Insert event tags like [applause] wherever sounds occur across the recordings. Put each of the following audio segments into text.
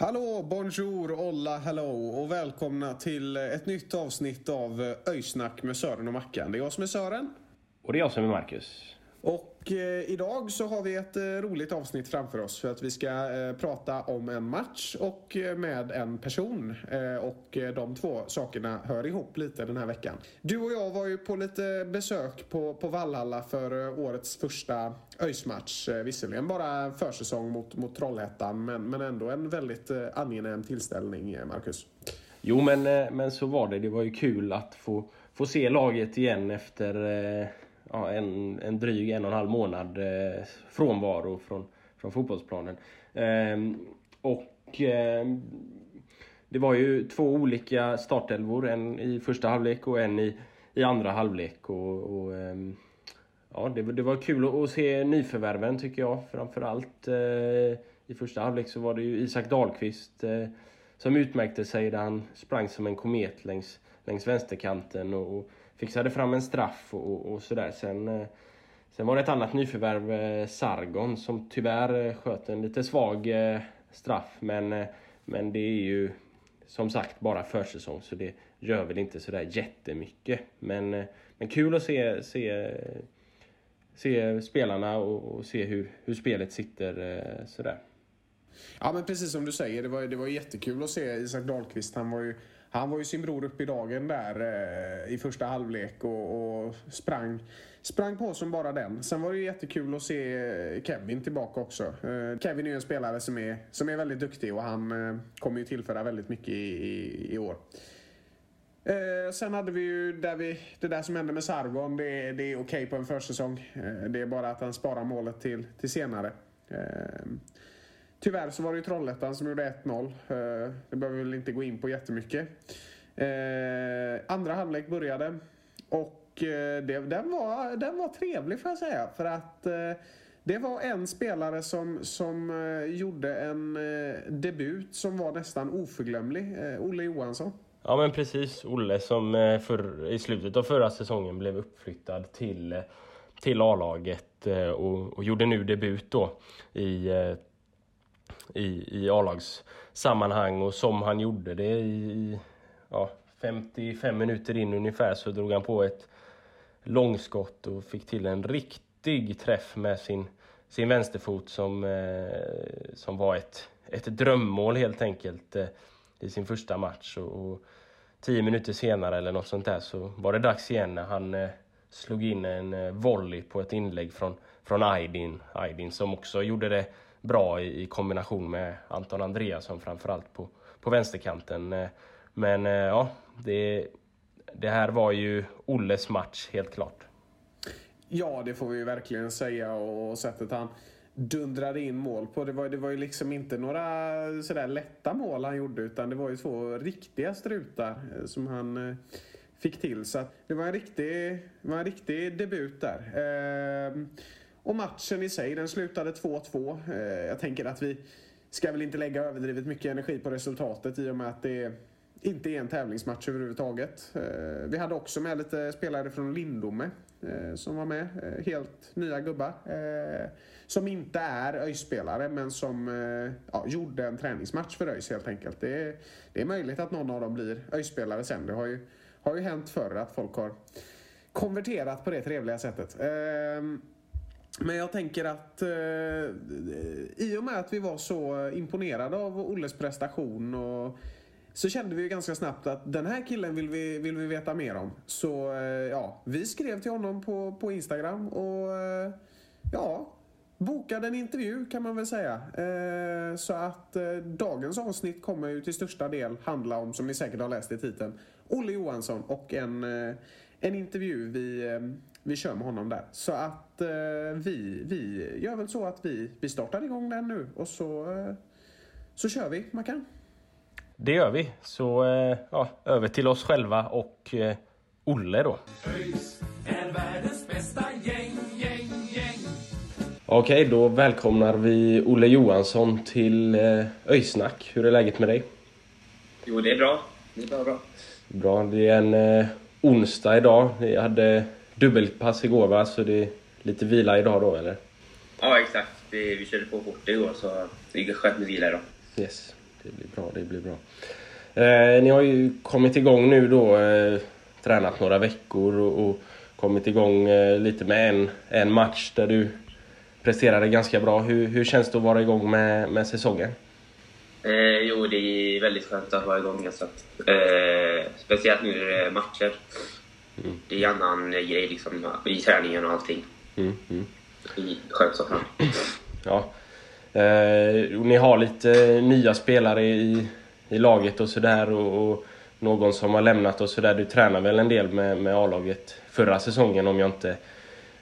Hallå, bonjour, olla, hello och välkomna till ett nytt avsnitt av eh, Öjsnack med Sören och Mackan. Det är jag som är Sören. Och det är jag som är Marcus. Och eh, idag så har vi ett eh, roligt avsnitt framför oss för att vi ska eh, prata om en match och eh, med en person. Eh, och eh, de två sakerna hör ihop lite den här veckan. Du och jag var ju på lite besök på, på Vallhalla för eh, årets första ÖIS-match. Eh, visserligen bara försäsong mot, mot Trollhättan men, men ändå en väldigt eh, angenäm tillställning, eh, Marcus. Jo, men, eh, men så var det. Det var ju kul att få, få se laget igen efter eh, ja, en, en dryg en och en halv månad eh, frånvaro från, från fotbollsplanen. Ehm, och ehm, det var ju två olika startelvor, en i första halvlek och en i, i andra halvlek. Och, och ehm, ja, det, var- det var kul att, att se nyförvärven tycker jag. Framförallt eh, i första halvlek så var det ju Isak Dahlqvist eh, som utmärkte sig där han sprang som en komet längs, längs vänsterkanten och, och fixade fram en straff och, och, sådär. Sen, eh, sen var det ett annat nyförvärv, eh, Sargon, som tyvärr eh, sköt en lite svag straff. Men, men det är ju som sagt bara försäsong så det gör väl inte sådär jättemycket. Men, men kul att se, se, se spelarna och, och se hur, hur spelet sitter sådär. Ja men precis som du säger, det var, det var jättekul att se Isak Dahlqvist. Han var ju, han var ju sin bror upp i dagen där eh, i första halvlek och, och sprang, sprang på som bara den. Sen var det ju jättekul att se eh, Kevin tillbaka också. Eh, Kevin är ju en spelare som är, som är väldigt duktig och han eh, kommer ju tillföra väldigt mycket i, i, i år. Eh, sen hade vi ju där vi, det där som hände med Sargon. Det, är- det är okej på en försäsong. Eh, det är bara att han sparar målet till, till senare. Eh, Tyvärr så var det ju Trollhättan som gjorde 1-0. Eh, det behöver vi väl inte gå in på jättemycket. Eh, andra halvlek började och eh, det, den, var, den var trevlig får jag säga. För att det var en spelare som, som gjorde en debut som var nästan oförglömlig. Olle Johansson. Ja men precis, Olle som för, i slutet av förra säsongen blev uppflyttad till, till A-laget och, och gjorde nu debut då i, i, i A-lagssammanhang och som han gjorde det i, i ja, 55 minuter in ungefär så drog han på ett långskott och fick till en riktig träff med sin, sin vänsterfot som, eh, som var ett, ett drömmål helt enkelt eh, i sin första match. Och, och tio minuter senare eller något sånt där så var det dags igen när han eh, slog in en eh, volley på ett inlägg från, från Aydin. Aydin som också gjorde det bra i, i kombination med Anton Andreasson framförallt på, på vänsterkanten. Eh, men eh, ja, det, det här var ju Olles match helt klart. Ja, det får vi verkligen säga. Och sättet han dundrade in mål på. Det var, det var ju liksom inte några sådär lätta mål han gjorde utan det var ju två riktiga strutar eh, som han fick till. Så att det var en riktig, var en riktig debut där. Eh, och matchen i sig, den slutade 2-2. Eh, jag tänker att vi ska väl inte lägga överdrivet mycket energi på resultatet i och med att det inte är en tävlingsmatch överhuvudtaget. Eh, vi hade också med lite spelare från Lindome eh, som var med. Helt nya gubbar. Som inte är ÖIS-spelare men som ja, gjorde en träningsmatch för ÖIS helt enkelt. Det är, det är möjligt att någon av dem blir ÖIS-spelare sen. Det har ju, har ju hänt förr att folk har konverterat på det trevliga sättet. Ehm, men jag tänker att eh, i och med att vi var så imponerade av Olles prestation och så kände vi ju ganska snabbt att den här killen vill vi, vill vi veta mer om. Så eh, ja, vi skrev till honom på, på Instagram och eh, ja, bokade en intervju kan man väl säga. Eh, så att eh, dagens avsnitt kommer ju till största del handla om, som ni säkert har läst i titeln, Olle Johansson och en, eh, en intervju vi, eh, vi kör med honom där. Så att eh, vi, vi gör väl så att vi, vi startar igång den nu och så, eh, så kör vi, Mackan. Det gör vi. Så eh, ja, över till oss själva och eh, Olle då. ÖIS är världens bästa gäng, gäng, gäng. Okej, då välkomnar vi Olle Johansson till eh, Öjsnack. Hur är läget med dig? Jo, det är bra. Det är bra, bra. Bra, det är en eh, onsdag idag. Vi hade dubbelpass igår va, så det är lite vila idag då eller? Ja, exakt. Det, vi körde på fort igår, så det är skönt med vila idag. Yes, det blir bra, det blir bra. Eh, ni har ju kommit igång nu då, eh, tränat några veckor och, och kommit igång eh, lite med en, en match där du presterade ganska bra. Hur, hur känns det att vara igång med, med säsongen? Eh, jo, det är väldigt skönt att vara igång. Alltså. Eh, speciellt nu när det är matcher. Det är en annan grej liksom, i träningen och allting. Mm, mm. Skönt så fan. Ja. Eh, och ni har lite nya spelare i, i laget och sådär och, och någon som har lämnat och sådär. Du tränar väl en del med, med A-laget förra säsongen om jag inte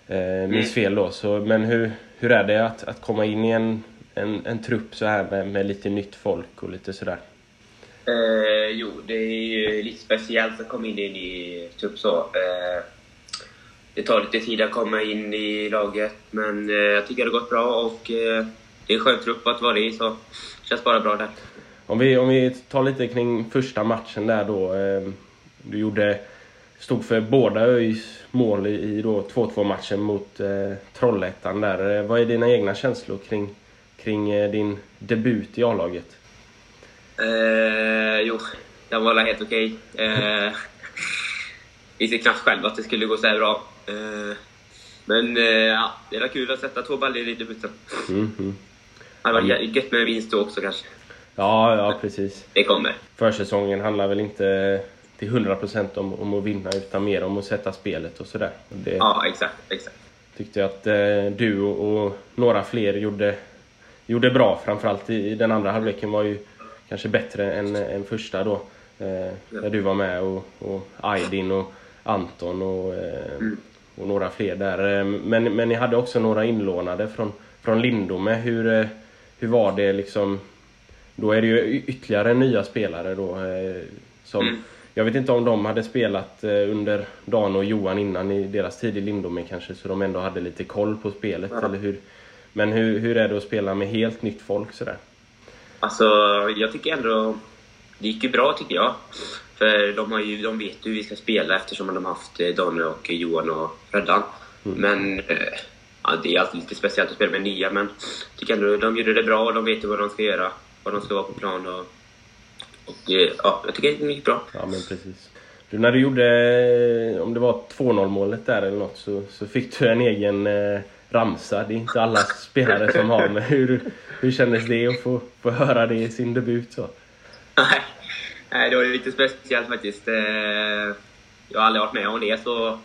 eh, minns fel då. Så, men hur, hur är det att, att komma in i en, en, en trupp så här med, med lite nytt folk och lite sådär? Eh, jo, det är ju lite speciellt att komma in i en ny trupp så. Eh, det tar lite tid att komma in i laget, men eh, jag tycker det har gått bra och eh, det är en skön trupp att vara i, så det känns bara bra där. Om vi, om vi tar lite kring första matchen där då. Eh, du gjorde, stod för båda ÖIS mål i, i 2-2 matchen mot eh, Trollhättan där. Eh, vad är dina egna känslor kring, kring eh, din debut i A-laget? Eh, jo, den var helt okej. Eh, visste knappt själv att det skulle gå så bra. Eh, men eh, ja, det är kul att sätta två baller i debuten. Mm, mm. Det hade varit gött med en vinst då också kanske. Ja, ja precis. Det kommer. Försäsongen handlar väl inte till 100% om, om att vinna utan mer om att sätta spelet och sådär. Det Ja, exakt. exakt. tyckte jag att eh, du och, och några fler gjorde, gjorde bra. Framförallt i, i den andra halvleken var ju kanske bättre än, än första då. Eh, När du var med och, och Aydin och Anton och, eh, och några fler där. Eh, Men, men ni hade också några inlånade från, från Lindome. Hur, eh, hur var det liksom? Då är det ju ytterligare nya spelare då. eh, Som, Mm. Jag vet inte om de hade spelat eh, under Dan och Johan innan i deras tid i Lindome kanske, så de ändå hade lite koll på spelet, Ja. eller hur? Men hur, hur är det att spela med helt nytt folk sådär? Alltså, jag tycker ändå... Det gick ju bra tycker jag. För de, har ju, de vet ju hur vi ska spela eftersom de har haft eh, Daniel och Johan och Freddan. Men eh, ja, det är alltid lite speciellt att spela med nya, men jag tycker ändå de gjorde det bra och de vet ju vad de ska göra. Vad de ska vara på plan och... Och eh, ja, jag tycker det gick bra. Ja, men precis. Du, när du gjorde, om det var 2-0 målet där eller något, så, så fick du en egen eh, ramsa. Det är inte alla spelare som har, men hur, hur kändes det att få, få höra det i sin debut? Så? Nej, nej, det var lite speciellt faktiskt. Eh, Jag har aldrig varit med om det, så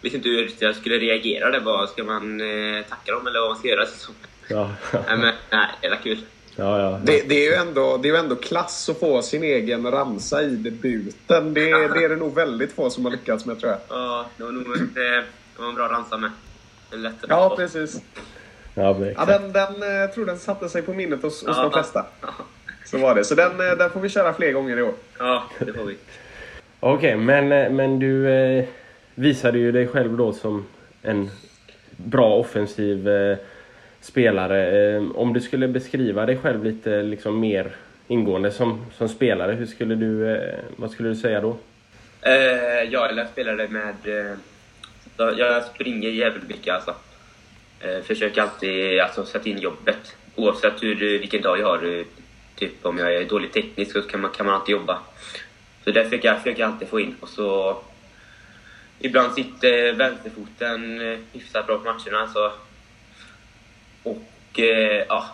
visste inte hur jag skulle reagera. Det var, ska man eh, tacka dem eller vad man ska göra? Så, Ja, nej, men, nej, det var kul. ja, ja. Det, det, är ju ändå, det är ju ändå klass att få sin egen ramsa i debuten. Det, det är det nog väldigt få som har lyckats med tror jag. Ja, det var nog eh, det var en bra ramsa med. En lätt Ja, precis. ja, Ja, den, den eh, jag tror den satte sig på minnet hos, hos Ja. de flesta. Ja, Så var det. Så den, eh, den får vi köra fler gånger i år. ja, det får vi. Okej, men, eh, men du eh, visade ju dig själv då som en bra offensiv eh, spelare. Eh, om du skulle beskriva dig själv lite liksom, mer ingående som, som spelare, hur skulle du, vad skulle du säga då? Ja, eller jag spelade med... Så jag springer jävligt mycket alltså. Eh, försöker alltid alltså, sätta in jobbet. Oavsett hur, vilken dag jag har. Eh, typ om jag är dålig teknisk så kan man, kan man alltid jobba. Så det försöker jag, försöker jag alltid få in. Och så... Ibland sitter vänsterfoten eh, hyfsat bra på matcherna. Så Och eh, ja,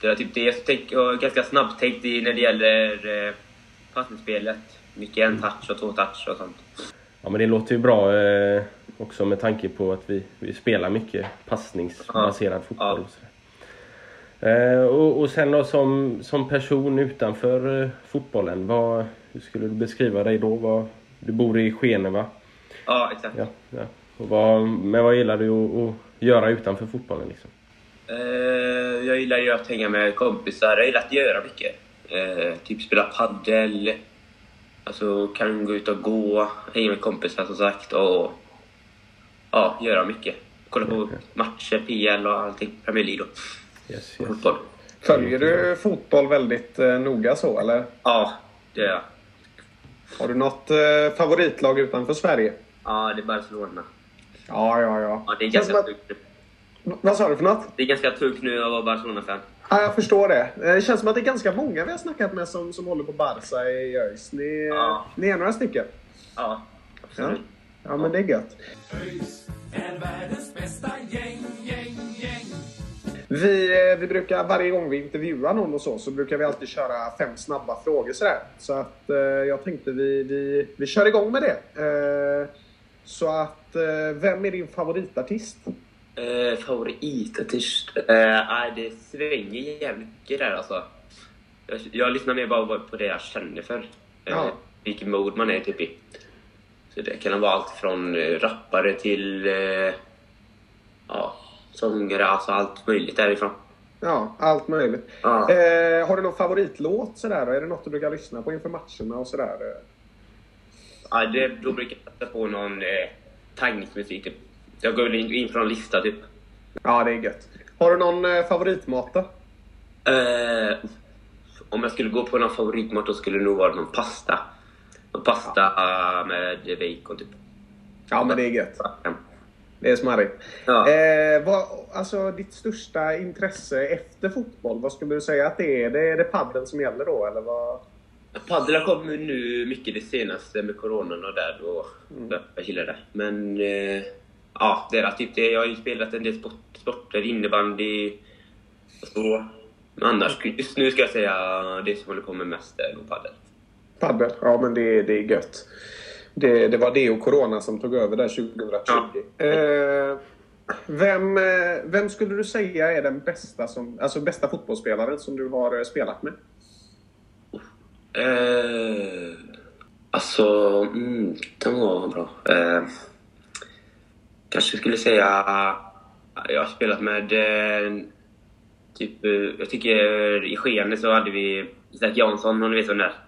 det är typ det. Jag har ganska snabbtänkt i när det gäller eh, passningsspelet. Mycket en touch och två touch och sånt. Ja men det låter ju bra eh, också med tanke på att vi, vi spelar mycket passningsbaserad Ja. fotboll. Och, sådär. Eh, och, och sen då som, som person utanför eh, fotbollen, vad, hur skulle du beskriva dig då? Vad, du bor i Skene va? Ja, exakt. Ja, ja. Och vad, men vad gillar du att, att göra utanför fotbollen liksom? Eh, jag gillar ju att hänga med kompisar. Jag gillar att göra mycket. Eh, typ spela paddel. Alltså kan gå ut och gå, hänga med kompisar som sagt och ja, göra mycket. Kolla på matcher, PL och allting. Premier League och Yes, yes. fotboll. Följer du fotboll väldigt eh, noga så eller? Ja, det gör jag. Har du något eh, favoritlag utanför Sverige? Ja, det är Barcelona. Ja, ja, ja. Ja, det är ganska att- tungt nu. Vad sa du för något? Det är ganska tungt nu att vara Barcelona-fan. Ja, jag förstår det. Eh, Det känns som att det är ganska många vi har snackat med som, som håller på Barca i ÖIS. Ni, Ja. ni är några stycken. Ja, Ja. absolut. ja, men det är gött. Vi, eh, vi brukar varje gång vi intervjuar någon och så, så brukar vi alltid köra fem snabba frågor sådär. Så att eh, jag tänkte vi, vi, vi kör igång med det. Eh, så att, eh, vem är din favoritartist? Eh, favoritartist? Eh, nej, det svänger jävligt mycket där alltså. Jag, jag lyssnar mer bara på det jag känner för. Eh, Ja. Vilken mode man är typ i. Så det kan vara allt från eh, rappare till eh, ja, sångare, alltså allt möjligt därifrån. Ja, allt möjligt. Ja. Eh, har du någon favoritlåt sådär? Är det något du brukar lyssna på inför matcherna och sådär? Ja, det, då brukar jag sätta på någon eh, taggningsmusik typ. Jag går in, in från en lista typ. Ja, det är gött. Har du någon eh, favoritmat då? Eh, om jag skulle gå på någon favoritmat då skulle det nog vara någon pasta. Någon pasta eh, med bacon typ. Ja, men det är gött. Ja. Det är smarrigt. Ja. Eh, vad, alltså ditt största intresse efter fotboll, vad skulle du säga att det är? Det är det padden som gäller då, eller vad? Padel har kommit nu mycket det senaste med coronan och där då jag gillar det. Men eh, ja, det är typ det. Jag har ju spelat en del sport, sporter, innebandy och så. Men annars, just nu ska jag säga det som håller på med mest är nog padel. Padel? Ja, men det, det är gött. Det, det var det och corona som tog över där 2020. Eh, vem, eh, vem skulle du säga är den bästa, som, alltså bästa fotbollsspelaren som du har eh, spelat med? Eh, alltså, mm, den var bra. Eh, kanske skulle säga... Jag har spelat med... Eh, typ, eh, jag tycker i Skene så hade vi Isak Jansson, om ni vet vem det är.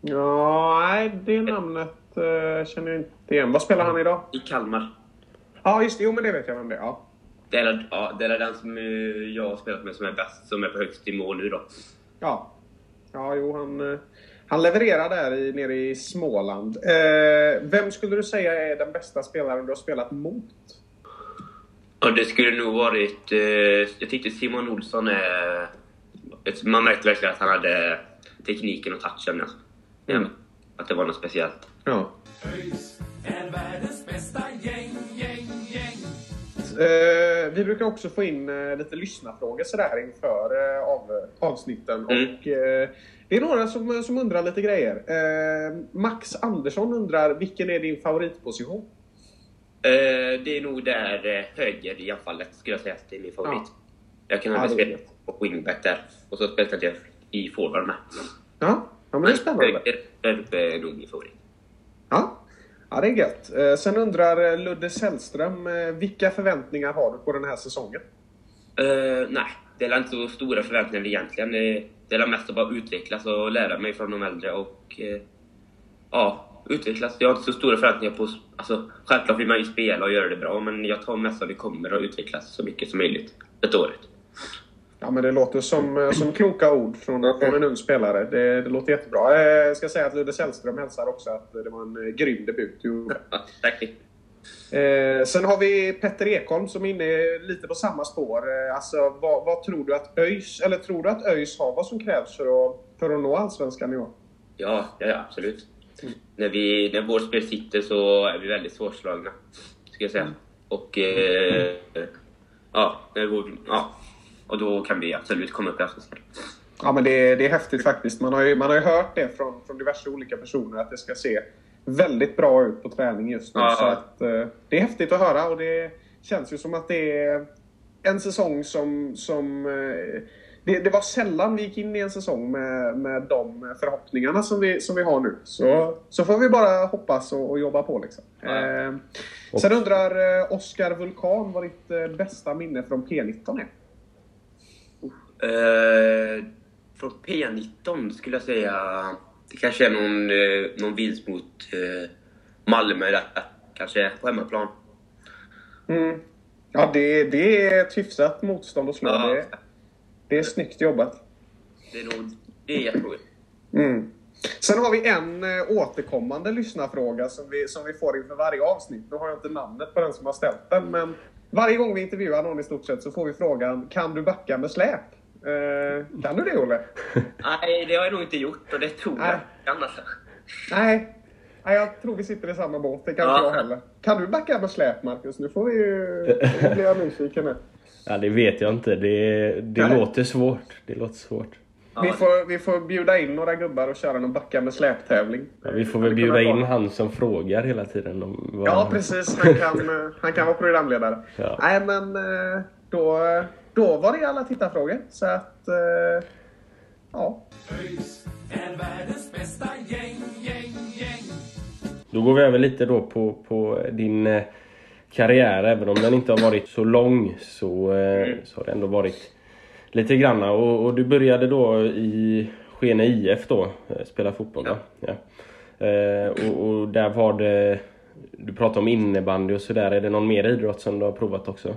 Ja, nej, det namnet eh, känner jag inte igen. Vad spelar han idag? I Kalmar. Ja, just det. Jo, men det vet jag vem det är. Ja. Det är, ja, det är den som eh, jag har spelat med som är bäst, som är på högst mål nu då. Ja, ja jo, han, eh, han levererar där i, nere i Småland. Eh, vem skulle du säga är den bästa spelaren du har spelat mot? Ja, det skulle nog varit... Eh, jag tyckte Simon Olsson är... Man märkte verkligen att han hade tekniken och touchen. Alltså. Ja, att det var något speciellt. Ja. ÖIS är världens bästa gäng, gäng, gäng. Eh, vi brukar också få in eh, lite lyssnarfrågor sådär inför eh, av, avsnitten. Mm. Och, eh, det är några som, som undrar lite grejer. Eh, Max Andersson undrar, vilken är din favoritposition? Eh, det är nog där eh, höger i anfallet skulle jag säga att det är min favorit. Ja. Jag kan Ja, ha spelat gött. på wingback där. Och så spelade jag i forward med. Ja, ja men det är spännande. Min favorit. Ja, ja det är gött. Eh, sen undrar eh, Ludde Sällström, eh, vilka förväntningar har du på den här säsongen? Eh, nej, det är inte så stora förväntningar egentligen. Det det är mest att bara utvecklas och lära mig från de äldre och eh, ja, utvecklas. Jag har inte så stora förväntningar på... Alltså, självklart vill man ju spela och göra det bra, men jag tar mest att vi kommer att utvecklas så mycket som möjligt ett året. Ja, men det låter som, eh, som kloka ord från, från en ung spelare. Det, det låter jättebra. Eh, Jag ska säga att Ludde Sällström hälsar också att det var en eh, grym debut. Ja, [laughs] tack. Eh, sen har vi Petter Ekholm som är inne lite på samma spår. Eh, alltså, vad, vad tror du att ÖIS, eller tror du att ÖIS har vad som krävs för att, för att nå Allsvenskan i år? Ja, ja, absolut. När, vi, när vårt spel sitter så är vi väldigt svårslagna, ska jag säga. Och eh, ja, det går, ja, och då kan vi absolut komma upp i Allsvenskan. Ja, men det, det är häftigt faktiskt. Man har ju, man har ju hört det från, från diverse olika personer att det ska se väldigt bra ut på träning just nu. Ja. Så att, eh, det är häftigt att höra och det känns ju som att det är en säsong som... som eh, det, det var sällan vi gick in i en säsong med, med de förhoppningarna som vi, som vi har nu. Så, så får vi bara hoppas och, och jobba på liksom. Ja. Eh, sen undrar eh, Oskar Vulkan vad ditt eh, bästa minne från P19 är? Eh, från P19 skulle jag säga... Det kanske är någon, eh, någon vinst mot eh, Malmö där. Kanske på hemmaplan. Mm. Ja, det, det är ett hyfsat motstånd att slå. Ja. Det, det är snyggt jobbat. Det är nog... Det är jätteroligt. Mm. Sen har vi en eh, återkommande lyssnarfråga som vi, som vi får inför varje avsnitt. Nu har jag inte namnet på den som har ställt den, men varje gång vi intervjuar någon i stort sett så får vi frågan Kan du backa med släp? Eh, kan du det, Olle? [laughs] Nej, det har jag nog inte gjort och det tror jag kan alltså. Nej. Nej, jag tror vi sitter i samma båt. Det kan inte Ja. jag heller. Kan du backa med släp, Marcus? Nu får vi ju... [laughs] Nu blir jag nyfiken nu. Ja, det vet jag inte. Det, det Nej. låter svårt. Det låter svårt. Vi får, vi får bjuda in några gubbar och köra någon backa med släp-tävling. Ja, vi får väl bjuda in han som frågar hela tiden. Om vad... Ja, precis. Han kan, eh, han kan vara programledare. Ja. Nej, men eh, då, då var det alla tittarfrågor. Så att... eh, Ja. ÖIS är världens bästa gäng, gäng, gäng. Då går vi över lite då på, på din eh, karriär. Även om den inte har varit så lång så, eh, så har det ändå varit lite granna. Och, och du började då i Skene IF då, eh, spela fotboll va? Ja. Eh, och, och där var det... Du pratade om innebandy och sådär. Är det någon mer idrott som du har provat också?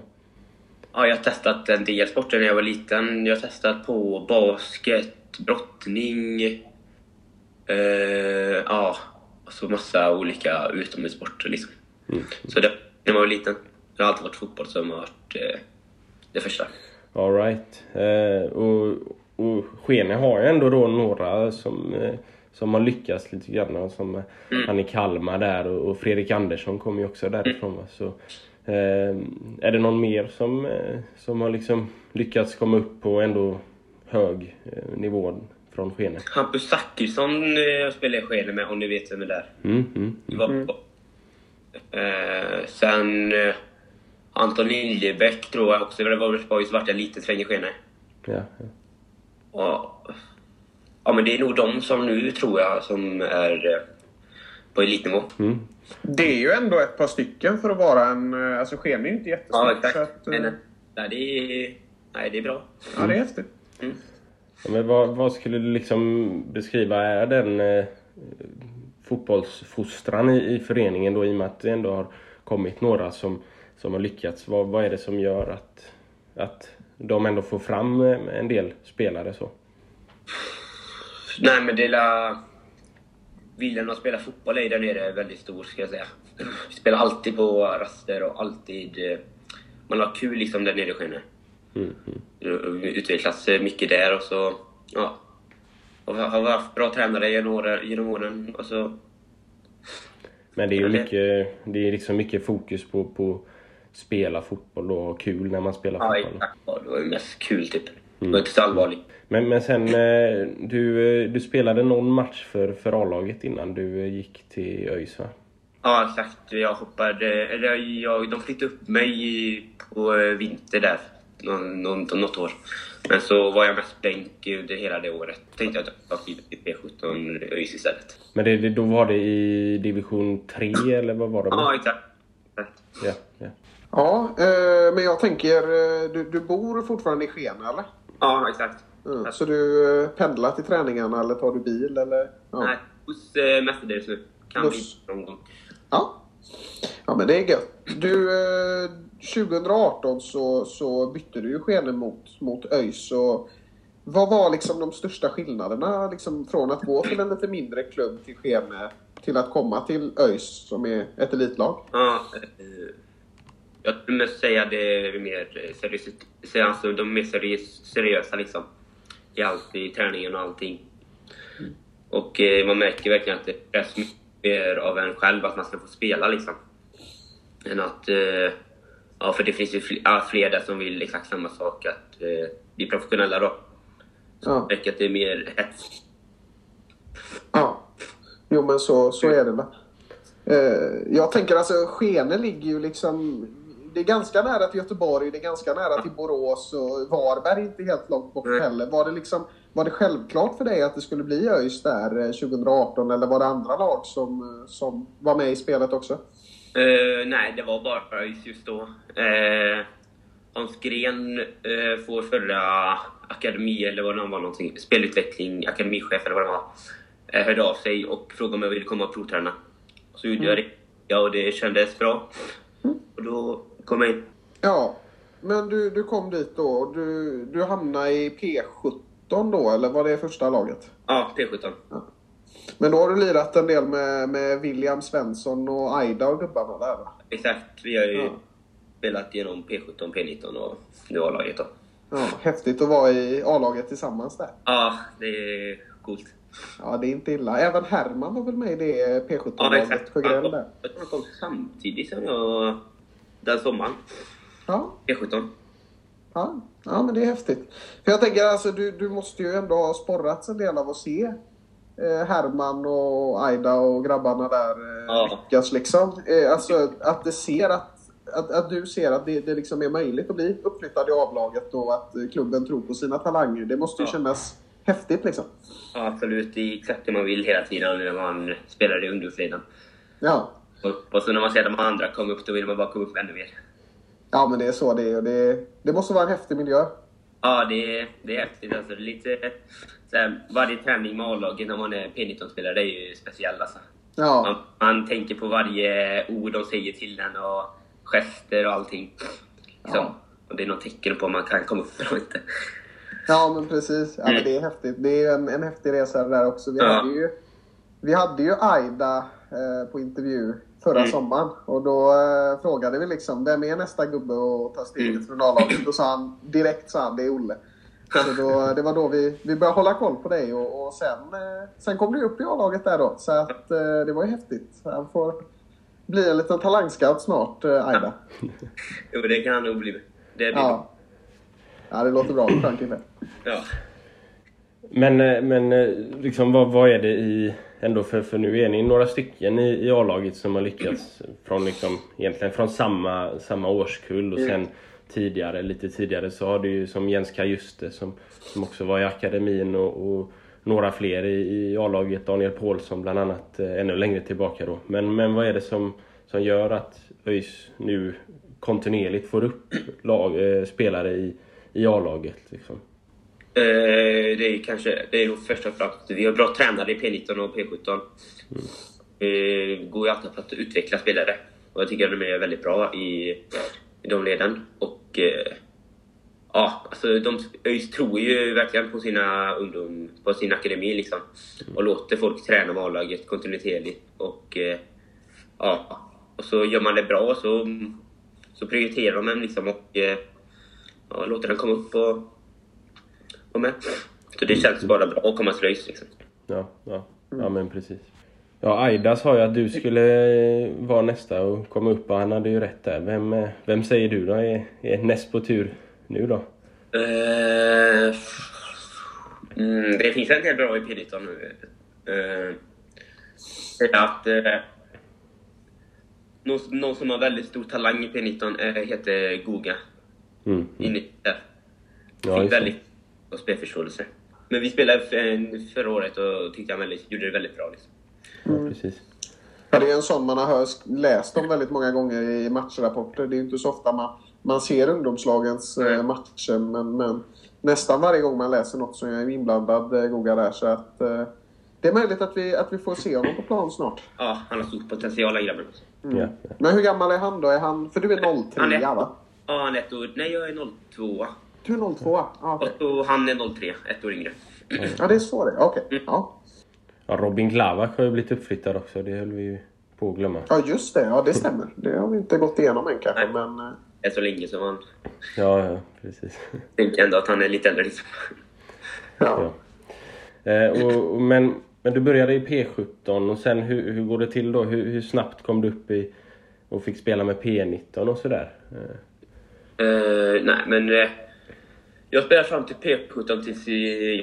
Ja, jag har testat en del sporter när jag var liten. Jag har testat på basket, brottning, eh, ja, och så massa olika utomhussporter liksom. Så det, när man var liten, det har alltid varit fotboll som har varit eh, det första. All right. Eh, och, och Skene har ju ändå då några som, eh, som har lyckats lite grann. Som eh, han i Kalmar där och, och Fredrik Andersson kommer ju också därifrån. Va? Så, är det någon mer som, eh, som har liksom lyckats komma upp på ändå hög eh, nivå från Skene? Hampus Zachrisson eh, spelade jag Skene med, om ni vet vem det är. Mm, mm, var på. Eh, sen eh, Anton Liljebäck tror jag också. Det var var ju så vart en liten sväng i Skene. ja, ja. Och, ja, men det är nog de som nu, tror jag, som är eh, på elitnivå. Mm. Det är ju ändå ett par stycken för att vara en... eh, Alltså Skene är ju inte jättestort. Ja, exakt. att, Men, eh, nej, det är, nej, det är bra. ja, det är häftigt. Ja, Men vad, vad skulle du liksom beskriva är den eh, fotbollsfostran i, i föreningen då i och med att det ändå har kommit några som, som har lyckats? Vad, vad är det som gör att, att de ändå får fram eh, en del spelare så? Nej, men det är Viljan att spela fotboll är där nere väldigt stor, ska jag säga. Vi spelar alltid på raster och alltid... eh, Man har kul liksom där nere i Skene. Mm, mm. Utvecklas eh, mycket där och så... Ja. Och har haft bra tränare genom åren. Genom åren och så Men det är ju mycket, det är liksom mycket fokus på, på spela fotboll och ha kul när man spelar Ja, fotboll. Ja, det var ju mest kul typ. Det var inte så allvarligt. Men, men sen, eh, du, eh, du spelade någon match för, för A-laget innan du eh, gick till ÖIS va? Ja, exakt. Jag hoppade... Eller jag, de flyttade upp mig på vinter där. Någon, någon, något år. Men så var jag mest bänk under hela det året. Tänkte jag att jag skulle i P17 ÖIS istället. Men det, då var det i division 3 eller vad var det? Ja, exakt. exakt. ja, ja. Ja, men jag tänker... Du, du bor fortfarande i Skene, eller? Ja, exakt. Mm. Så du eh, pendlar till träningarna eller tar du bil? Eller? Ja. Nej, hos eh, mestadels nu. Kan Buss. någon gång. Ja. ja, men det är gött. Du, eh, 2018 så, så bytte du ju Skene mot, mot ÖIS. Vad var liksom de största skillnaderna liksom från att gå till en lite mindre klubb till Skene till att komma till ÖIS som är ett elitlag? Ja, eh, jag skulle mest säga det är mer seriöst. Alltså, de mer seriös, seriösa liksom. I allt, i träningen och allting. Och eh, man märker verkligen att det krävs mycket mer av en själv att man ska få spela liksom. Än att... Eh, Ja, för det finns ju fler, fler där som vill exakt samma sak, att eh, bli professionella då. Ja. Det att det är mer hets. Ja. Jo men så, så är det väl. Eh, jag tänker alltså Skene ligger ju liksom... Det är ganska nära till Göteborg, det är ganska nära till Borås och Varberg inte helt långt bort Nej. heller. Var det, liksom, var det självklart för dig att det skulle bli ÖIS där eh, 2018 eller var det andra lag som, eh, som var med i spelet också? Eh, nej, det var bara ÖIS just då. Eh, Hans Gren eh, får förra akademi, eller vad det var någonting, spelutveckling, akademichef eller vad det var, eh, hörde av sig och frågade om jag ville komma och provträna. Så gjorde jag det. Ja, och det kändes bra. Och då kom jag in. Ja, men du, du kom dit då och du, du hamnade i P17 då eller var det första laget? Ja, P17. Men då har du lirat en del med, med William Svensson och Aida och gubbarna där va? Exakt. Vi har ju Ja. spelat genom P17, P19 och nu A-laget då. Ja, häftigt att vara i A-laget tillsammans där. Ja, det är coolt. Ja, det är inte illa. Även Herman var väl med i det Ja, P17-laget exakt. på Han Grell kom, där? jag tror han kom samtidigt som jag den sommaren. Ja, P17. ja, ja, men det är häftigt. För jag tänker alltså, du, du måste ju ändå ha sporrats en del av att se eh, Herman och Aida och grabbarna där eh, Ja. lyckas liksom. Eh, alltså att det ser att att, att du ser att det, det liksom är möjligt att bli uppflyttad i A-laget och att klubben tror på sina talanger. Det måste ju Ja. kännas häftigt liksom. Ja, absolut. Det är exakt det man vill hela tiden när man spelar i ungdomsleden. Ja. Och, och så när man ser de andra komma upp, då vill man bara komma upp ännu mer. Ja, men det är så det är. Det, det måste vara en häftig miljö. Ja, det är, det är häftigt. Alltså, det är lite, så här, varje träning med A-laget när man är P19-spelare det är ju speciell. Alltså. Ja. Man, man tänker på varje ord de säger till en och gester och allting. Liksom. Ja. Och det är något tecken på att man kan komma upp eller inte. Ja, men precis. Ja, men det är häftigt. Det är en, en häftig resa där också. Vi, Ja. hade, ju, vi hade ju Aida eh, på intervju förra Mm. sommaren. Och då eh, frågade vi liksom, vem är nästa gubbe att ta steget Mm. från A-laget? Då sa han, direkt sa han, det är Olle. Så då, det var då vi, vi började hålla koll på dig och, och sen, eh, sen kom du upp i A-laget där då. Så att eh, det var ju häftigt. Han får bli en liten talangscout snart, eh, Aida. Jo, det kan han nog bli. Det blir Ja. ja, det låter bra. Skön kille. ja. Men, eh, men eh, liksom, vad, vad är det i... Ändå för, för nu är ni några stycken i, i A-laget som har lyckats från liksom, egentligen från samma, samma årskull och sen tidigare, lite tidigare så har du ju som Jens Kajuste som, som också var i akademin och, och några fler i, i A-laget, Daniel Paulsson bland annat, eh, ännu längre tillbaka då. Men, men vad är det som, som gör att ÖIS nu kontinuerligt får upp lag, eh, spelare i, i A-laget? Liksom? Eh, det är kanske, det är nog först och främst, vi har bra tränare i P19 och P17. Eh, går ju alltid för att utveckla spelare. Och jag tycker att de är väldigt bra i, i de leden. Och eh, ja, alltså de ÖIS tror ju verkligen på sina ungdom, på sin akademi liksom. Och låter folk träna med A-laget kontinuerligt. Och eh, ja, och så gör man det bra så, så prioriterar de en liksom och eh, ja, låter den komma upp och vara med. Så det känns bara bra att komma till ÖIS liksom. Ja, ja, ja men precis. Ja, Aida sa ju att du skulle eh, vara nästa och komma upp och han hade ju rätt där. Vem, eh, vem säger du då är, är näst på tur nu då? Eh, mm, det finns en del bra i P19 nu. Är att eh, någon, någon som har väldigt stor talang i P19 eh, heter Goga. Mm. mm. Inne där. Ja, väldigt bra spelförståelse. Men vi spelade för, förra året och tyckte han väldigt, gjorde det väldigt bra. Liksom. Ja, precis. Ja, det är en sån man har hört, läst om väldigt många gånger i matchrapporter. Det är inte så ofta man, man ser ungdomslagens Nej. matcher men, men nästan varje gång man läser något så är jag inblandad eh, Goga där. Så att, eh, det är möjligt att vi, att vi får se honom på plan snart. Ja, han har stor potential den grabben. Mm. Ja, ja. Men hur gammal är han då? Är han, för du är 03 Han är- va? Ja, han är ett år... Nej, jag är 02. Du är 02 ah, Och okej. så han är 03, ett år yngre. Ja, det är så det är. Okej. Mm. Ja. ja, Robin Glavak har ju blivit uppflyttad också. Det höll vi ju på att glömma. ja, just det. Ja, det stämmer. Det har vi inte gått igenom än kanske. Nej. Men, eh, Det är så länge som man Ja, ja, precis. [laughs] tänker ändå att han är lite äldre. Liksom. ja. Ja. Eh, och, och, men, men du började i P17 och sen hur, hur går det till då? Hur, hur snabbt kom du upp i och fick spela med P19 och sådär? Eh, Eh, nej, men eh, jag spelade fram till P17 tills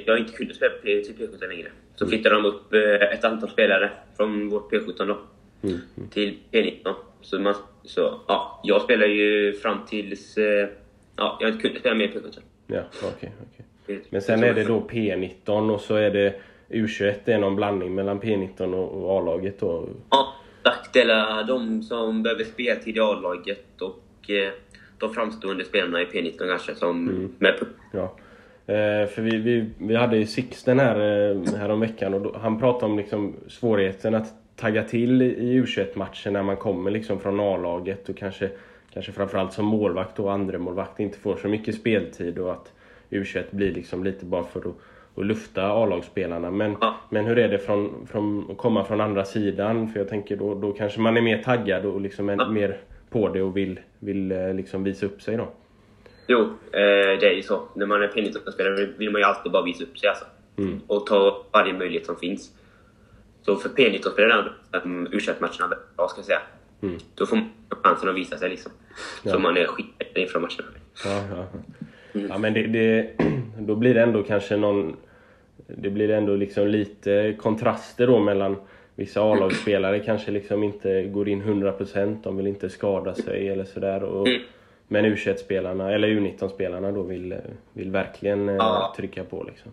jag inte kunde spela till P17 längre. Så flyttade de upp eh, ett antal spelare från vårt P17 då, till P19. Så, man, så ja, jag spelade ju fram tills eh, ja, jag inte kunde spela mer P17. Ja, okej. okej. Men sen är det då P19 och så är det U21, det är någon blandning mellan P19 och, A-laget då? Ja, exakt. Eller de som behöver speltid i A-laget och eh, de framstående spelarna i P19 kanske som med på. Ja. Eh, för vi, vi, vi hade ju Sixten här, eh, här om veckan och då, han pratade om liksom svårigheten att tagga till i U21-matcher när man kommer liksom från A-laget och kanske, kanske framförallt som målvakt och andremålvakt inte får så mycket speltid och att U21 blir liksom lite bara för att, att lufta A-lagsspelarna. Men, Ja. men hur är det från, från, att komma från andra sidan? För jag tänker då, då kanske man är mer taggad och liksom är Ja. mer på det och vill, vill eh, liksom visa upp sig då. Jo, eh, det är ju så. När man är P19-spelare vill man ju alltid bara visa upp sig alltså. Och ta varje möjlighet som finns. Så för P19-spelare är um, u matcherna bra ska jag säga. Då får man chansen att visa sig liksom. Ja. Så man är skitbättre inför matcherna. Ja, ja. ja men det, det, [clears throat] då blir det ändå kanske någon... Det blir ändå liksom lite kontraster då mellan vissa A-lagsspelare kanske liksom inte går in 100%, de vill inte skada sig eller sådär. Och, men U21-spelarna, eller U19-spelarna då vill, vill verkligen eh, Ja. trycka på liksom.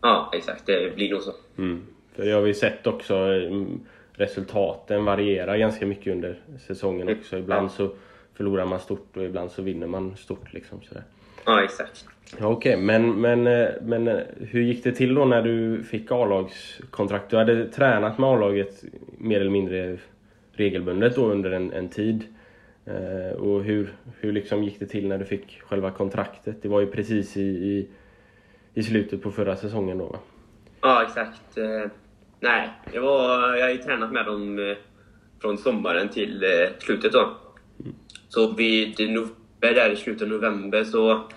Ja, exakt. Det blir nog så. Mm. För jag har ju sett också mm, resultaten variera ganska mycket under säsongen också. Ibland så förlorar man stort och ibland så vinner man stort liksom sådär. Ja, exakt. Ja, Okej, men, men, eh, men eh, hur gick det till då när du fick A-lagskontrakt? Du hade tränat med A-laget mer eller mindre regelbundet då under en, en tid. Eh, och hur, hur liksom gick det till när du fick själva kontraktet? Det var ju precis i, i, i slutet på förra säsongen då va? Ja, exakt. Eh, nej, det var, jag har ju tränat med dem eh, från sommaren till slutet då. Så vid november, där i slutet av november så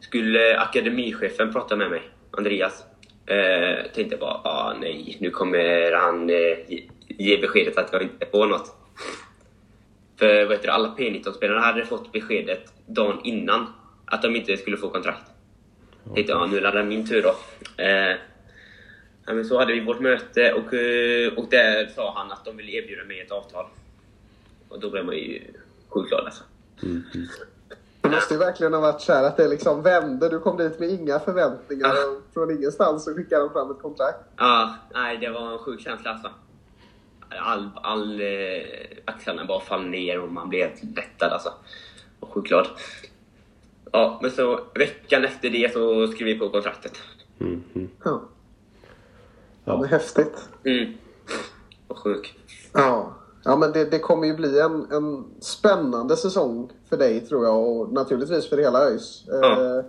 skulle akademichefen prata med mig, Andreas. Eh, tänkte bara, ah, nej, nu kommer han eh, ge, ge beskedet att jag inte får något. För vad heter det, alla P19-spelarna hade fått beskedet dagen innan att de inte skulle få kontrakt. Tänkte, ja, nu är det min tur då. Eh, ja, men så hade vi vårt möte och, eh, och där sa han att de ville erbjuda mig ett avtal. Och då blev man ju sjukt glad alltså. Det måste ju verkligen ha varit så här att det liksom vände. Du kom dit med inga förväntningar och från ingenstans så skickade de fram ett kontrakt. Ja, nej, det var en sjuk känsla alltså. All, all eh, axlarna bara fall ner och man blev helt lättad alltså. Och sjukt glad. Ja, men så veckan efter det så skrev vi på kontraktet. Mm, mm. Ja. Ja, men häftigt. Mm. Och sjuk. Ja, ja men det, det kommer ju bli en, en spännande säsong för dig tror jag och naturligtvis för hela ÖIS. Ja. Eh,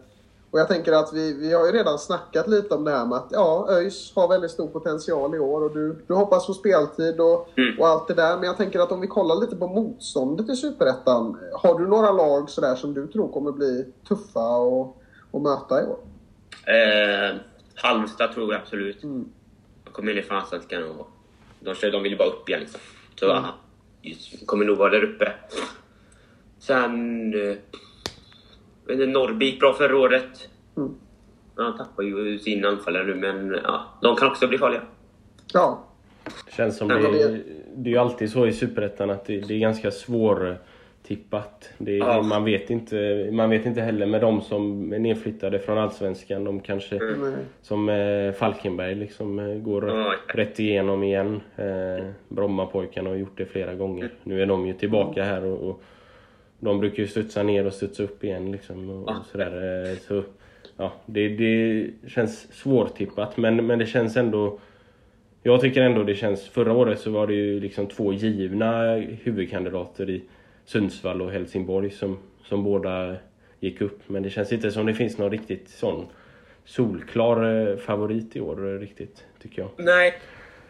och jag tänker att vi, vi har ju redan snackat lite om det här med att ja, ÖIS har väldigt stor potential i år och du, du hoppas på speltid och, Mm. och allt det där. Men jag tänker att om vi kollar lite på motståndet i Superettan. Har du några lag sådär som du tror kommer bli tuffa att att möta i år? Eh, Halmstad tror jag absolut. Mm. De kommer in i Allsvenskan och de, de vill ju bara upp igen liksom. Så mm. kommer nog vara där uppe. Sen... Eh, gick bra förra året. Mm. Ja, Han tappar ju sin anfallare nu, men ja, de kan också bli farliga. Ja, Känns som det, det- är- det är ju alltid så i Superettan att det, det är ganska svårtippat. Det, är- Ja. man, vet inte, man vet inte heller med de som är nedflyttade från Allsvenskan. De kanske, nej. som eh, Falkenberg, liksom eh, går Ja. rätt igenom igen. Eh, Brommapojkarna har gjort det flera gånger. Nu är de ju tillbaka här och, och de brukar ju studsa ner och studsa upp igen. Liksom, och, och sådär. Eh, Så, ja, det, det känns svårtippat men, men det känns ändå jag tycker ändå det känns, förra året så var det ju liksom två givna huvudkandidater i Sundsvall och Helsingborg som, som båda gick upp. Men det känns inte som det finns någon riktigt sån solklar eh, favorit i år eh, riktigt, tycker jag. Nej.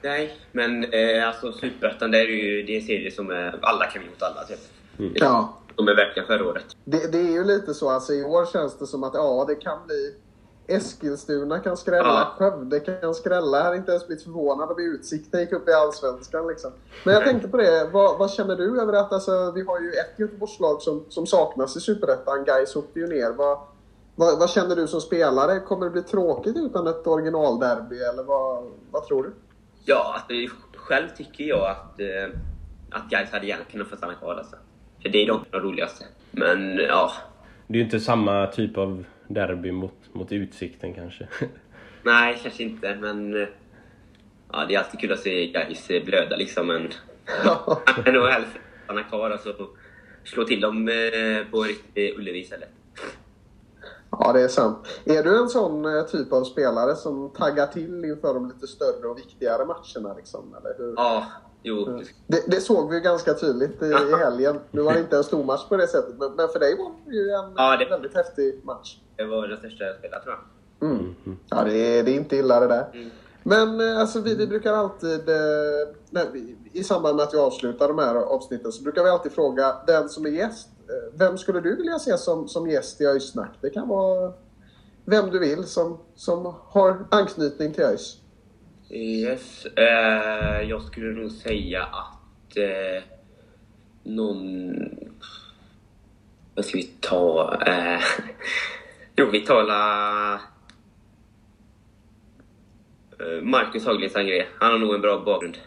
Nej, men eh, alltså Superettan, det är ju det är en serie som är, alla kan vinna mot alla typ. ja. De är verkligen förra året. Det, det är ju lite så, alltså i år känns det som att ja, det kan bli Eskilstuna kan skrälla, Ja. Skövde kan skrälla. Jag hade inte ens blivit förvånad om Utsikten gick upp i Allsvenskan. Liksom. Men jag tänkte på det, vad, vad känner du över att alltså, vi har ju ett Göteborgslag som, som saknas i Superettan. Gais åkte ju ner. Vad, vad, vad känner du som spelare? Kommer det bli tråkigt utan ett originalderby eller vad, vad tror du? Ja, alltså, själv tycker jag att, eh, att Gais hade gärna kunnat få stanna kvar alltså. För det är de de roligaste. Men ja, Det är ju inte samma typ av derby mot, mot Utsikten kanske. [laughs] nej kanske inte. Men ja, det är alltid kul att se eh, blöda liksom. Men kan nog helst stanna kvar och så slå till dem eh, på riktig Ullevi istället. Ja, det är sant. Är du en sån eh, typ av spelare som taggar till inför de lite större och viktigare matcherna? Liksom, eller hur? Ja, jo. Det, det såg vi ju ganska tydligt i, i helgen. Nu var det inte en stor match på det sättet, men, men för dig var det ju en Ja, det- väldigt häftig match. Det var den största jag spelat tror jag. Mm. Ja, det är, det är inte illa det där. Mm. Men eh, alltså, vi, vi brukar alltid, eh, när vi, i samband med att vi avslutar de här avsnitten, så brukar vi alltid fråga den som är gäst. eh, Vem skulle du vilja se som, som gäst i ÖIS-snack? Det kan vara vem du vill som, som har anknytning till ÖIS. Yes. Eh, jag skulle nog säga att eh, någon... Vad ska vi ta? Eh, [laughs] jo, vi talar... Eh, Marcus Haglind Sangré. Han har nog en bra bakgrund.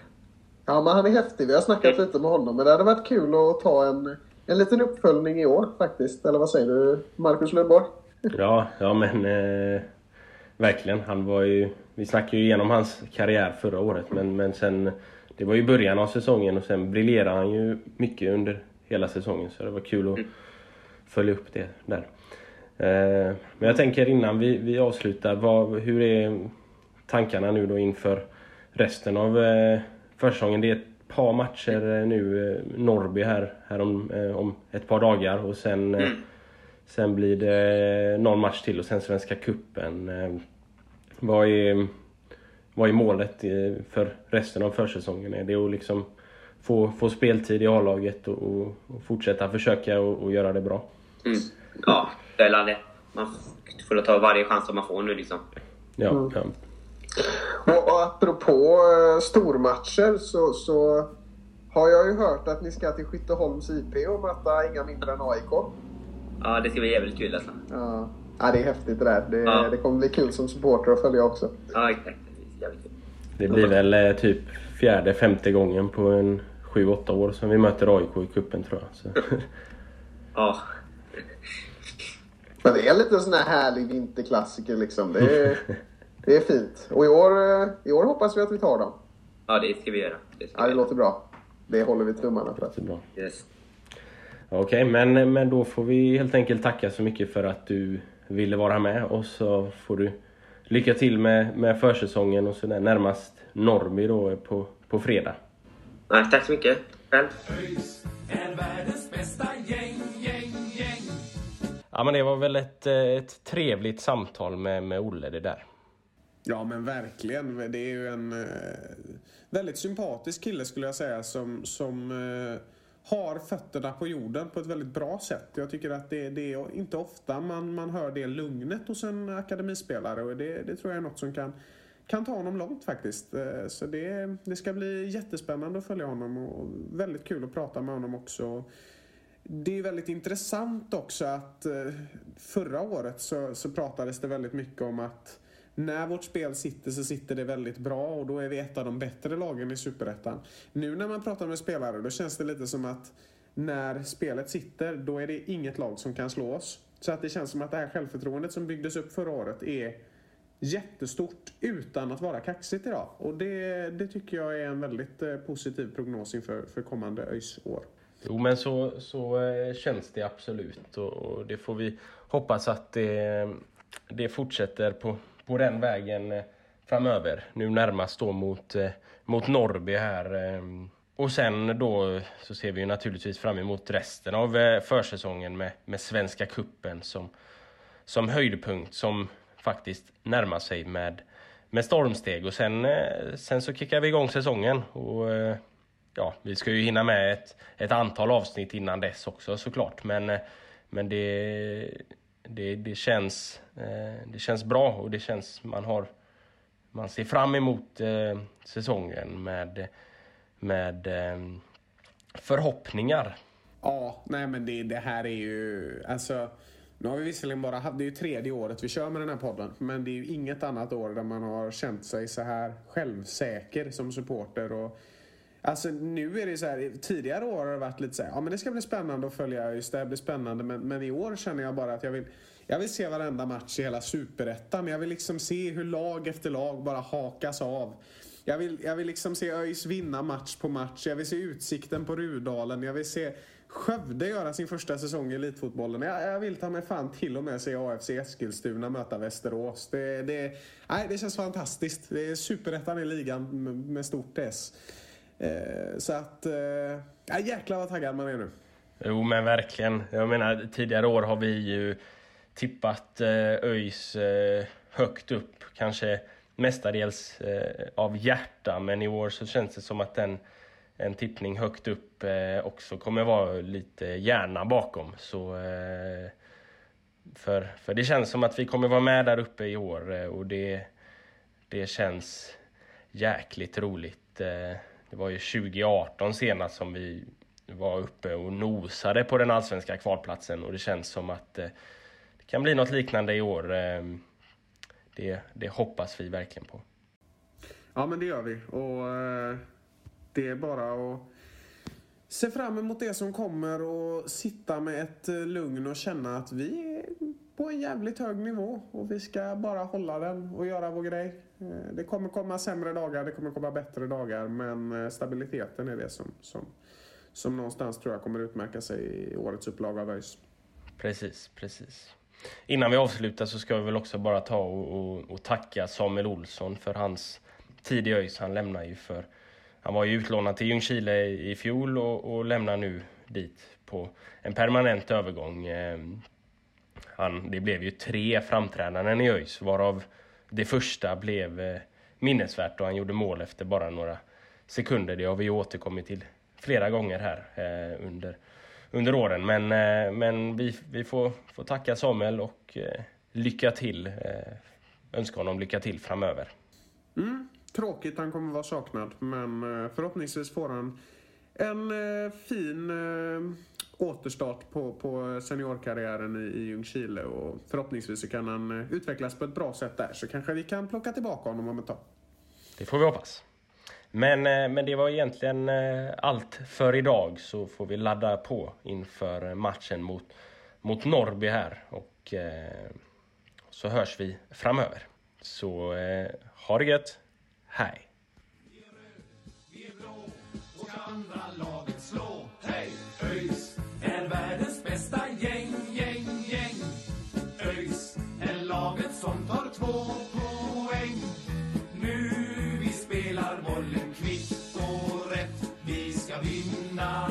Ja, men han är häftig. Vi har snackat lite med honom. Men det hade varit kul att ta en, en liten uppföljning i år faktiskt. Eller vad säger du, Marcus Lundborg? Ja, ja men eh, verkligen. Han var ju, vi snackade ju igenom hans karriär förra året men, men sen det var ju början av säsongen och sen briljerade han ju mycket under hela säsongen så det var kul att följa upp det där. Eh, men jag tänker innan vi, vi avslutar, vad, hur är tankarna nu då inför resten av eh, försäsongen? Det är ett par matcher eh, nu, eh, Norrby här, här om, eh, om ett par dagar och sen eh, Sen blir det någon match till och sen Svenska Cupen. Vad är, vad är målet för resten av försäsongen? Är det att liksom få, få speltid i A-laget och, och, och fortsätta försöka och, och göra det bra? Mm. Ja, det är väl det. Man får ta varje chans som man får nu liksom. Ja, ja. Och, och apropå eh, stormatcher så, så har jag ju hört att ni ska till Skytteholms IP och möta inga mindre än AIK. Ja, det ska bli jävligt kul alltså. Ja, ja det är häftigt det där. Det, Ja. det kommer bli kul som supporter att följa också. Ja, exakt. Det blir. Det väl eh, typ fjärde, femte gången på en sju, åtta år som vi möter AIK i cupen tror jag. Så. Ja. [laughs] Men det är lite sån här härlig vinterklassiker liksom. Det är, det är fint. Och i år, eh, i år hoppas vi att vi tar dem. ja, det ska vi göra. Det ska Ja, det göra. låter bra. Det håller vi tummarna för. Det är bra. Yes. Okej, men, men då får vi helt enkelt tacka så mycket för att du ville vara med och så får du lycka till med, med försäsongen och så där närmast Norrby då på, på fredag. Nej, tack så mycket. Själv. ÖIS är världens bästa gäng, gäng, gäng. Ja men det var väl ett, eh, ett trevligt samtal med, med Olle det där. Ja, men verkligen. Det är ju en eh, väldigt sympatisk kille skulle jag säga som, som eh, har fötterna på jorden på ett väldigt bra sätt. Jag tycker att det, det är inte ofta man, man hör det lugnet hos en akademispelare och det, det tror jag är något som kan, kan ta honom långt faktiskt. Eh, så det, det ska bli jättespännande att följa honom och väldigt kul att prata med honom också. Det är väldigt intressant också att eh, förra året så, så pratades det väldigt mycket om att när vårt spel sitter så sitter det väldigt bra och då är vi ett av de bättre lagen i Superettan. Nu när man pratar med spelare då känns det lite som att när spelet sitter då är det inget lag som kan slå oss. Så att det känns som att det här självförtroendet som byggdes upp förra året är jättestort utan att vara kaxigt idag. Och det, det tycker jag är en väldigt eh, positiv prognos inför för kommande ÖIS-år. Jo men så, så eh, känns det absolut och, och det får vi hoppas att det, det fortsätter på, på den vägen eh, framöver. Nu närmast då mot, eh, mot Norrby här. Eh. Och sen då så ser vi ju naturligtvis fram emot resten av försäsongen med, med Svenska Kuppen som, som höjdpunkt som faktiskt närmar sig med, med stormsteg. Och sen, sen så kickar vi igång säsongen. Och ja, vi ska ju hinna med ett, ett antal avsnitt innan dess också såklart. Men, men det, det, det, känns, eh, det känns bra och det känns, man har man ser fram emot eh, säsongen med, med eh, förhoppningar. Ja, nej men det, det här är ju, alltså nu har vi visserligen bara haft, det är ju tredje året vi kör med den här podden, men det är ju inget annat år där man har känt sig så här självsäker som supporter. Och, alltså nu är det så här, tidigare år har det varit lite så här, ja men det ska bli spännande att följa just det här blir spännande, men, men i år känner jag bara att jag vill jag vill se varenda match i hela superettan. Jag vill liksom se hur lag efter lag bara hakas av. Jag vill, jag vill liksom se ÖIS vinna match på match. Jag vill se Utsikten på Rudalen. Jag vill se Skövde göra sin första säsong i Elitfotbollen. Jag, jag vill ta mig fan till och med se AFC Eskilstuna möta Västerås. Det, det, nej, det känns fantastiskt. Det är superettan i ligan med stort S. Eh, så att... Eh, jäklar vad taggad man är nu. Jo men verkligen. Jag menar tidigare år har vi ju tippat eh, ÖIS eh, högt upp. Kanske mestadels eh, av hjärta men i år så känns det som att den en tippning högt upp eh, också kommer vara lite hjärna bakom. Så, eh, för, för det känns som att vi kommer vara med där uppe i år eh, och det, det känns jäkligt roligt. Eh. Det var ju 2018 senast som vi var uppe och nosade på den allsvenska kvalplatsen och det känns som att eh, det kan bli något liknande i år. Ehm, det, det hoppas vi verkligen på. Ja men det gör vi. Och eh, det är bara att se fram emot det som kommer och sitta med ett eh, lugn och känna att vi på en jävligt hög nivå och vi ska bara hålla den och göra vår grej. Eh, det kommer komma sämre dagar, det kommer komma bättre dagar men eh, stabiliteten är det som, som, som någonstans tror jag kommer utmärka sig i årets upplaga av ÖIS. Precis, precis. Innan vi avslutar så ska vi väl också bara ta och, och, och tacka Samuel Olsson för hans tid i ÖIS. Han lämnar ju för han var ju utlånad till Ljungskile i fjol och, och lämnar nu dit på en permanent övergång. Ehm, han, det blev ju tre framträdanden i ÖIS varav det första blev eh, minnesvärt och han gjorde mål efter bara några sekunder. Det har vi återkommit till flera gånger här eh, under, under åren. Men, eh, men vi, vi får, får tacka Samuel och lycka till. önska honom lycka till framöver. Mm, Tråkigt, han kommer vara saknad. Men förhoppningsvis får han en fin återstart på, på seniorkarriären i, i Ljungskile och förhoppningsvis så kan han utvecklas på ett bra sätt där så kanske vi kan plocka tillbaka honom om ett tag. Det får vi hoppas. Men, men det var egentligen allt för idag så får vi ladda på inför matchen mot, mot Norrby här och så hörs vi framöver. Så ha det gött! Hej! Vi är röd, vi är blå och andra laget slå. Hej! ÖIS är världens bästa gäng, gäng, gäng. ÖIS är laget som tar två poäng. Nu vi spelar bollen kvitt och rätt. Vi ska vinna